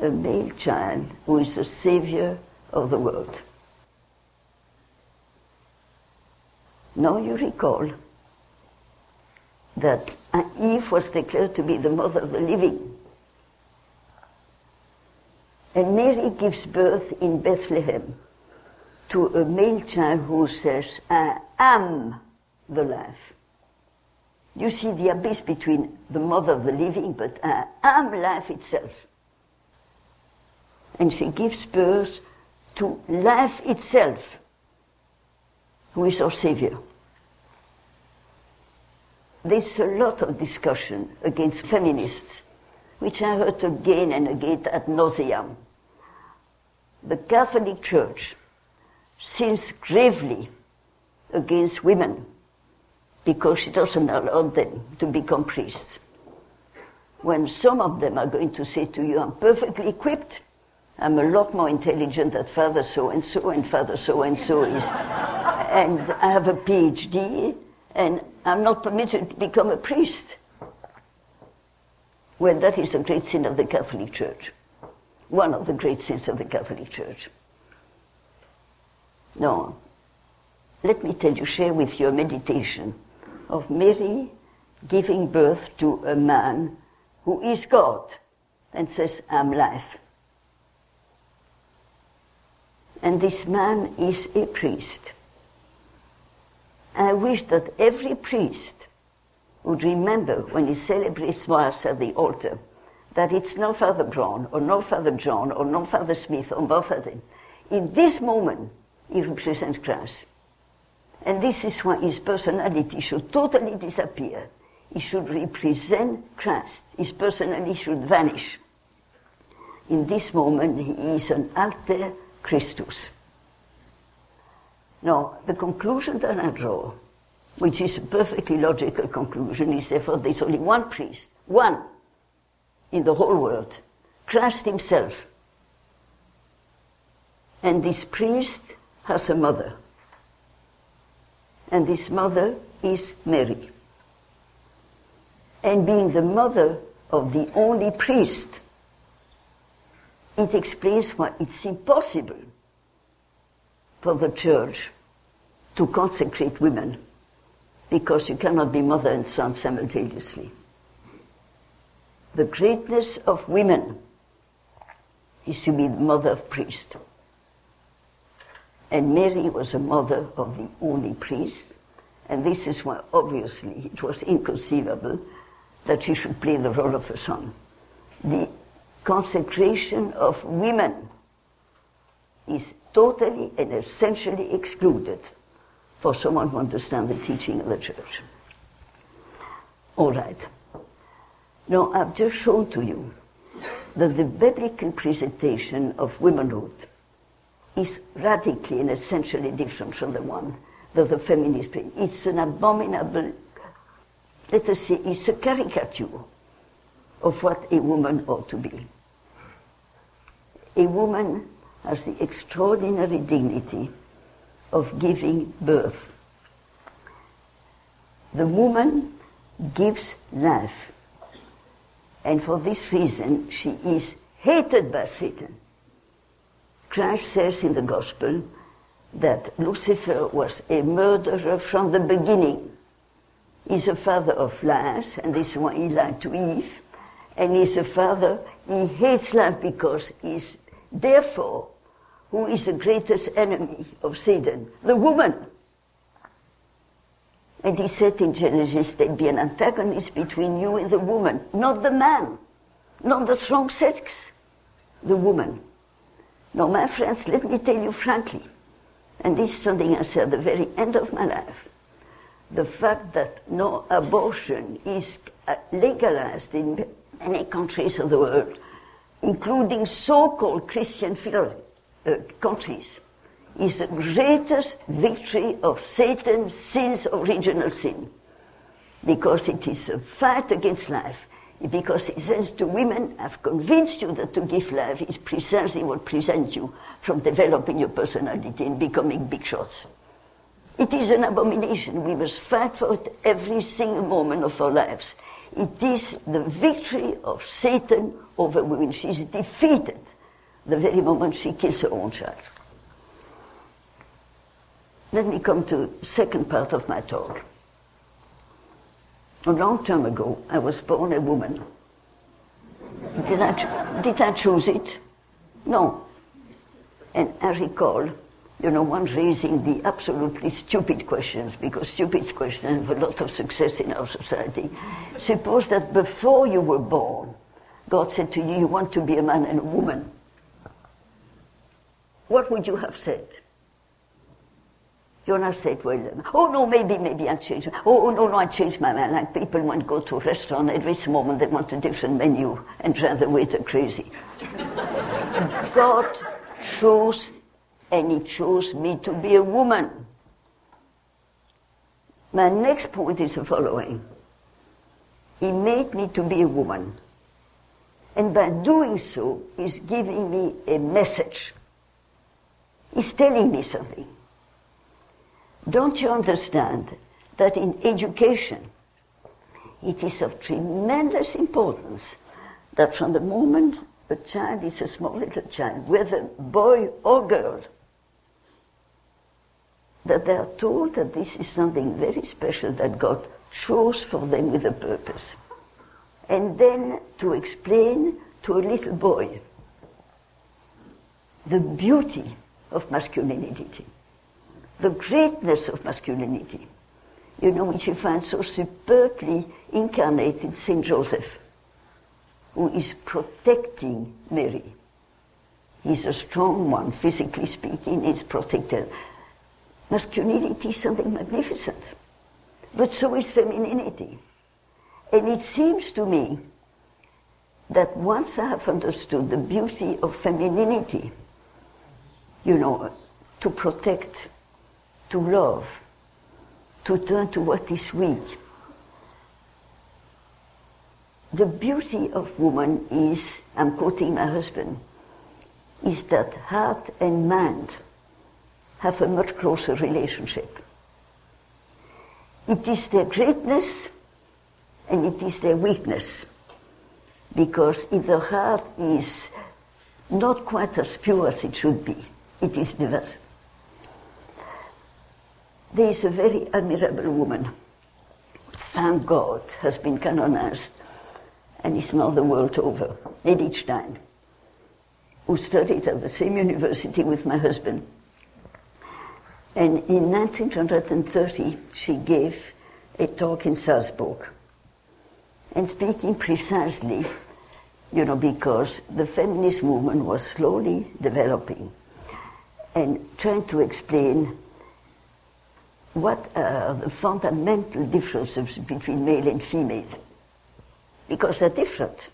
a male child who is the savior of the world. Now you recall that Eve was declared to be the mother of the living. And Mary gives birth in Bethlehem to a male child who says, I am the life. You see the abyss between the mother of the living, but I am life itself. And she gives birth to life itself, who is our Savior. There's a lot of discussion against feminists, which I heard again and again ad nauseam. The Catholic Church sins gravely against women because she doesn't allow them to become priests. When some of them are going to say to you, I'm perfectly equipped, I'm a lot more intelligent than Father so and so, and Father so and so is, and I have a PhD, and I'm not permitted to become a priest. Well, that is a great sin of the Catholic Church. One of the great sins of the Catholic Church. Now, let me tell you, share with you a meditation of Mary giving birth to a man who is God and says, I'm life. And this man is a priest. I wish that every priest would remember when he celebrates Mass at the altar that it's no Father Brown or no Father John or no Father Smith or both of them. In this moment, he represents Christ. And this is why his personality should totally disappear. He should represent Christ. His personality should vanish. In this moment, he is an alter Christus. Now, the conclusion that I draw, which is a perfectly logical conclusion, is therefore there's only one priest, one in the whole world, Christ himself. And this priest has a mother. And this mother is Mary. And being the mother of the only priest, it explains why it's impossible for the church to consecrate women because you cannot be mother and son simultaneously. The greatness of women is to be the mother of priest. And Mary was a mother of the only priest, and this is why obviously it was inconceivable that she should play the role of a son. The consecration of women is totally and essentially excluded for someone who understands the teaching of the church. All right. Now, I've just shown to you that the biblical presentation of womanhood is radically and essentially different from the one that the feminists bring. It's an abominable, let us say, it's a caricature of what a woman ought to be. A woman has the extraordinary dignity of giving birth. The woman gives life. And for this reason, she is hated by Satan. Christ says in the Gospel that Lucifer was a murderer from the beginning. He's a father of lies, and this is why he lied to Eve. And he's a father, he hates life because he's, therefore, who is the greatest enemy of Satan? The woman. And he said in Genesis, there'd be an antagonist between you and the woman, not the man, not the strong sex, the woman. Now, my friends, let me tell you frankly, and this is something I said at the very end of my life. The fact that no abortion is uh, legalized in many countries of the world, including so-called Christian uh, countries, is the greatest victory of Satan since original sin. Because it is a fight against life because he says to women, I've convinced you that to give life is precisely what prevents you from developing your personality and becoming big shots. It is an abomination. We must fight for it every single moment of our lives. It is the victory of Satan over women. She is defeated the very moment she kills her own child. Let me come to the second part of my talk. A long time ago, I was born a woman. Did I, did I choose it? No. And I recall, you know, one raising the absolutely stupid questions, because stupid questions have a lot of success in our society. Suppose that before you were born, God said to you, you want to be a man and a woman. What would you have said? You not said, well, oh no, maybe, maybe I'll change. Oh, no, no, I changed my mind. Like people want to go to a restaurant every moment, they want a different menu and drive the waiter crazy. God chose, and He chose me to be a woman. My next point is the following. He made me to be a woman. And by doing so, He's giving me a message. He's telling me something. Don't you understand that in education, it is of tremendous importance that from the moment a child is a small little child, whether boy or girl, that they are told that this is something very special that God chose for them with a purpose. And then to explain to a little boy the beauty of masculinity, the greatness of masculinity, you know, which you find so superbly incarnated in St. Joseph, who is protecting Mary. He's a strong one, physically speaking, he's protected. Masculinity is something magnificent, but so is femininity. And it seems to me that once I have understood the beauty of femininity, you know, to protect, to love, to turn to what is weak. The beauty of woman is, I'm quoting my husband, is that heart and mind have a much closer relationship. It is their greatness and it is their weakness. Because if the heart is not quite as pure as it should be, it is diverse. There is a very admirable woman, thank God, has been canonized and is now the world over, Edith Stein, who studied at the same university with my husband. And in 1930, she gave a talk in Salzburg. And speaking precisely, you know, because the feminist movement was slowly developing and trying to explain what are the fundamental differences between male and female. Because they're different.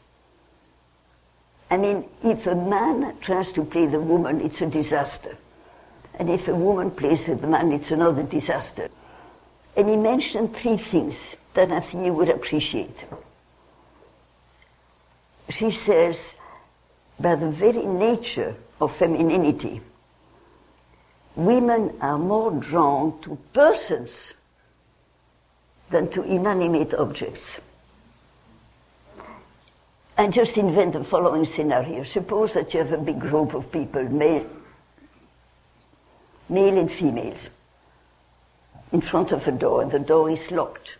I mean, if a man tries to play the woman, it's a disaster. And if a woman plays with the man, it's another disaster. And he mentioned three things that I think you would appreciate. She says, by the very nature of femininity, women are more drawn to persons than to inanimate objects. And just invent the following scenario. Suppose that you have a big group of people, male, male and females, in front of a door, and the door is locked.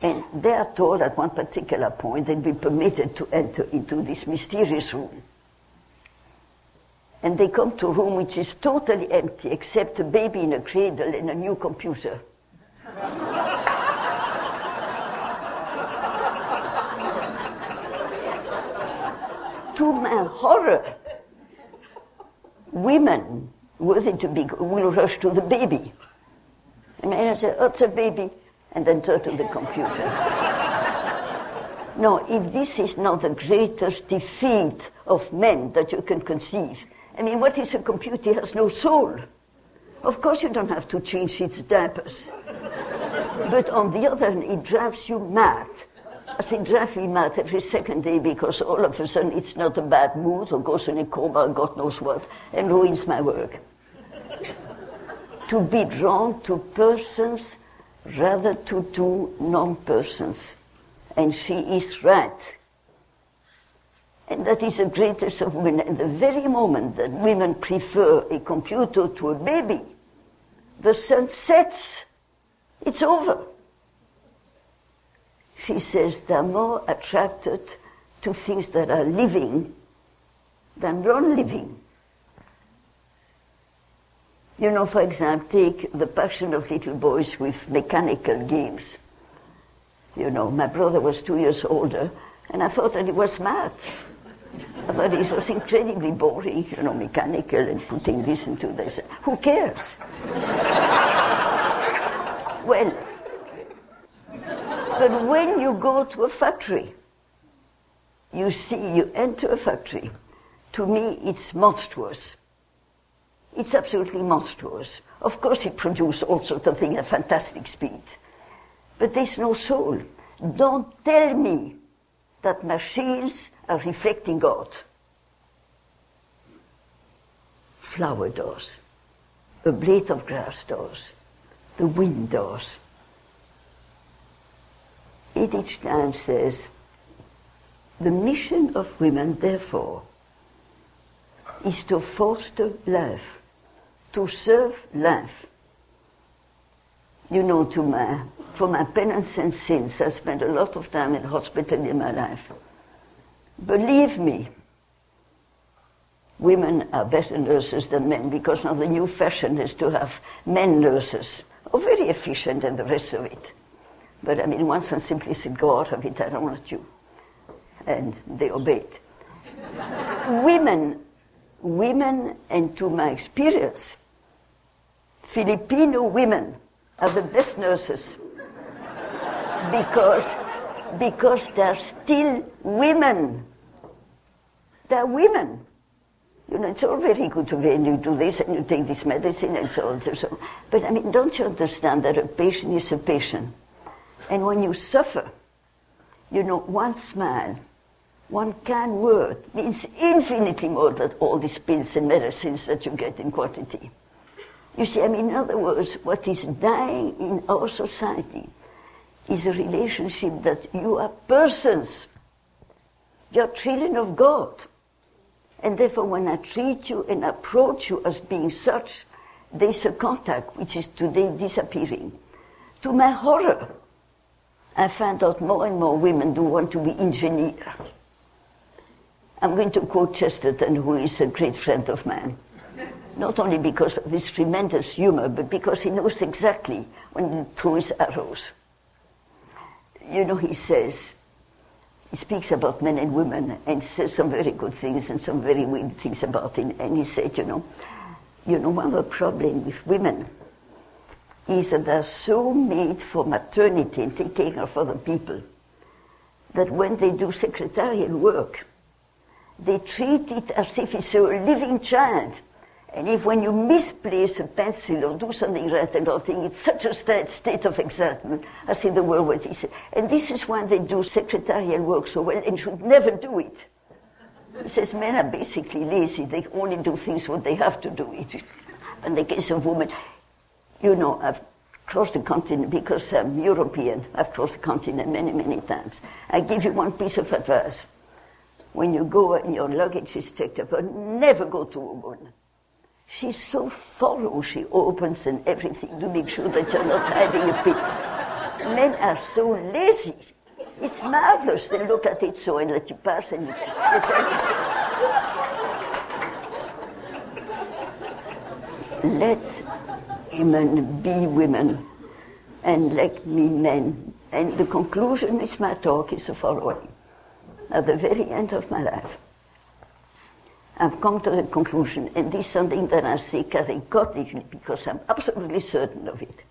And they are told at one particular point they'll be permitted to enter into this mysterious room. And they come to a room which is totally empty except a baby in a cradle and a new computer. to my horror, women worthy to be will rush to the baby. And I say, oh, it's a baby, and then turn to the computer. no, if this is not the greatest defeat of men that you can conceive, I mean, what is a computer? It has no soul. Of course, you don't have to change its diapers. but on the other hand, it drives you mad. I say drive me mad every second day because all of a sudden it's not a bad mood or goes in a coma, God knows what, and ruins my work. to be drawn to persons rather to do non-persons. And she is right. And that is the greatest of women. And the very moment that women prefer a computer to a baby, the sun sets. It's over she says they're more attracted to things that are living than non-living. You know, for example, take the passion of little boys with mechanical games. You know, my brother was two years older, and I thought that he was mad. I thought it was incredibly boring, you know, mechanical and putting this into this. Who cares? well, but when you go to a factory, you see, you enter a factory, to me it's monstrous. It's absolutely monstrous. Of course, it produces all sorts of things at fantastic speed. But there's no soul. Don't tell me that machines are reflecting God. Flower does. A blade of grass does. The wind does. Edith Stein says, The mission of women, therefore, is to foster life, to serve life. You know, to my, for my penance and sins, I spent a lot of time in hospital in my life. Believe me, women are better nurses than men because now the new fashion is to have men nurses. Oh, very efficient and the rest of it. But I mean, once I simply said, go out of it, I don't want you. And they obeyed. women, women, and to my experience, Filipino women are the best nurses because, because they're still women. They're women. You know, it's all very good to when you do this and you take this medicine and so on and so on. But I mean, don't you understand that a patient is a patient? And when you suffer, you know, one smile, one kind word means infinitely more than all these pills and medicines that you get in quantity. You see, I mean, in other words, what is dying in our society is a relationship that you are persons. You're children of God. And therefore, when I treat you and approach you as being such, there's a contact which is today disappearing. To my horror, I find out more and more women do want to be engineers. I'm going to quote Chesterton, who is a great friend of mine. Not only because of his tremendous humor, but because he knows exactly when he throws arrows. You know, he says, he speaks about men and women and says some very good things and some very weird things about it. And he said, you know, you know, one of the problems with women is that they're so made for maternity and taking care of other people that when they do secretarial work, they treat it as if it's a living child. And if when you misplace a pencil or do something right and thing, it's such a state, state of excitement, as in the world what said. And this is why they do secretarial work so well and should never do it. He says men are basically lazy. They only do things what they have to do. It. In the case of women, you know, I've crossed the continent because I'm European. I've crossed the continent many, many times. I give you one piece of advice. When you go and your luggage is checked up, never go to a woman. She's so thorough, she opens and everything to make sure that you're not hiding a pin. Men are so lazy. It's marvelous. They look at it so and let you pass and you, let women be women and let me men. And the conclusion is my talk is the following. At the very end of my life, I've come to the conclusion, and this is something that I say categorically because I'm absolutely certain of it.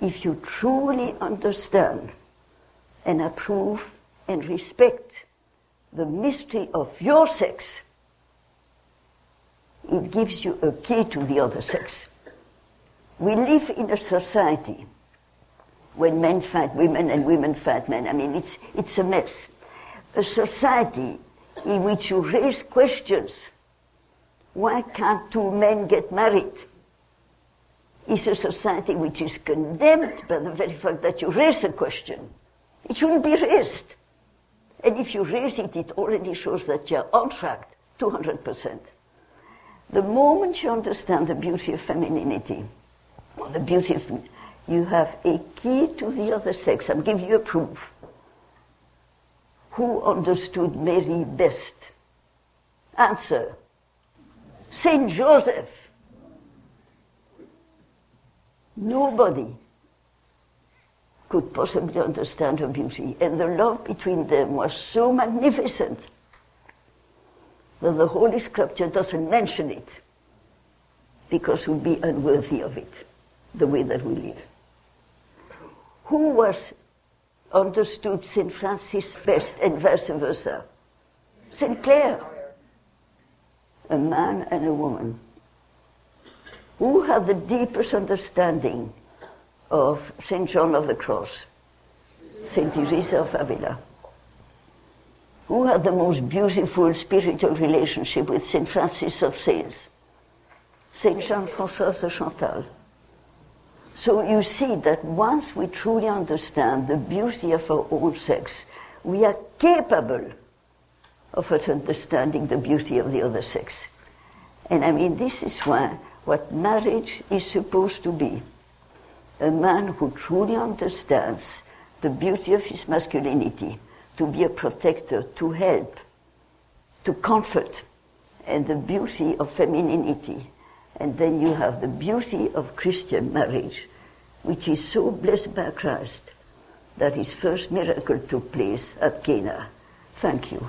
If you truly understand and approve and respect the mystery of your sex, it gives you a key to the other sex. We live in a society when men fight women and women fight men. I mean, it's, it's a mess. A society in which you raise questions. Why can't two men get married? Is a society which is condemned by the very fact that you raise a question. It shouldn't be raised. And if you raise it, it already shows that you're on track 200%. The moment you understand the beauty of femininity, the beauty of, you have a key to the other sex. I'll give you a proof. Who understood Mary best? Answer Saint Joseph. Nobody could possibly understand her beauty, and the love between them was so magnificent that the Holy Scripture doesn't mention it because we'd be unworthy of it, the way that we live. Who was understood St. Francis best and vice versa? St. Clare, a man and a woman. Who had the deepest understanding of St. John of the Cross? St. Teresa of Avila. Who had the most beautiful spiritual relationship with St. Francis of Sales? St. Jean Francois de Chantal. So you see that once we truly understand the beauty of our own sex, we are capable of understanding the beauty of the other sex. And I mean, this is why what marriage is supposed to be a man who truly understands the beauty of his masculinity, to be a protector, to help, to comfort, and the beauty of femininity. And then you have the beauty of Christian marriage, which is so blessed by Christ that his first miracle took place at Cana. Thank you.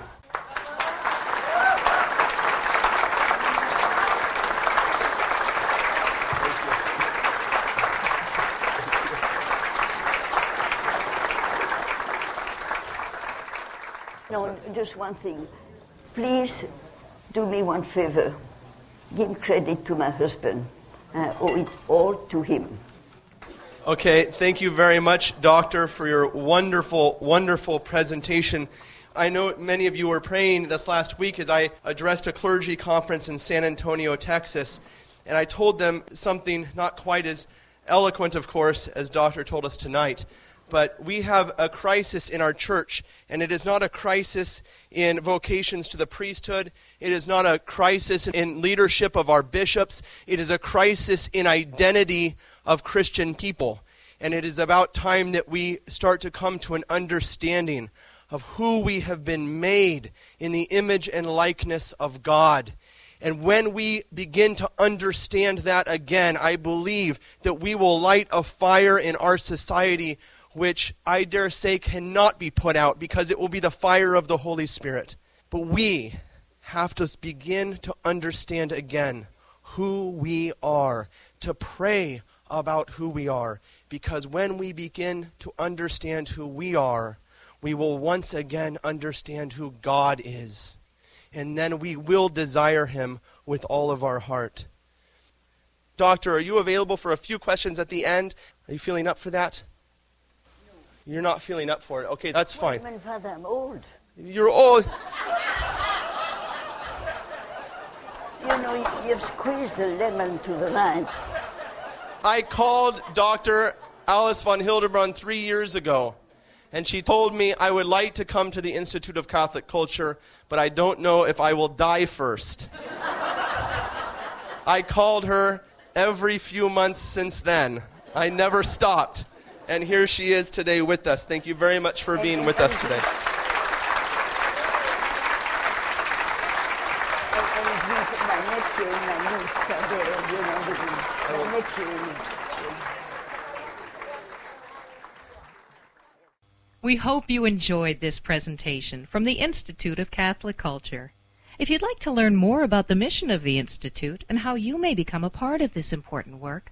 No, just one thing. Please do me one favor. Give credit to my husband. I owe it all to him. Okay, thank you very much, Doctor, for your wonderful, wonderful presentation. I know many of you were praying this last week as I addressed a clergy conference in San Antonio, Texas, and I told them something not quite as eloquent, of course, as Doctor told us tonight. But we have a crisis in our church, and it is not a crisis in vocations to the priesthood. It is not a crisis in leadership of our bishops. It is a crisis in identity of Christian people. And it is about time that we start to come to an understanding of who we have been made in the image and likeness of God. And when we begin to understand that again, I believe that we will light a fire in our society which I dare say cannot be put out because it will be the fire of the Holy Spirit. But we have to begin to understand again who we are, to pray about who we are, because when we begin to understand who we are, we will once again understand who God is. And then we will desire Him with all of our heart. Doctor, are you available for a few questions at the end? Are you feeling up for that? You're not feeling up for it. Okay, that's fine. Well, Father, I'm old. You're old. You know, you've squeezed the lemon to the line. I called Dr. Alice von Hildebrand three years ago, and she told me I would like to come to the Institute of Catholic Culture, but I don't know if I will die first. I called her every few months since then. I never stopped. And here she is today with us. Thank you very much for being with us today. We hope you enjoyed this presentation from the Institute of Catholic Culture. If you'd like to learn more about the mission of the Institute and how you may become a part of this important work,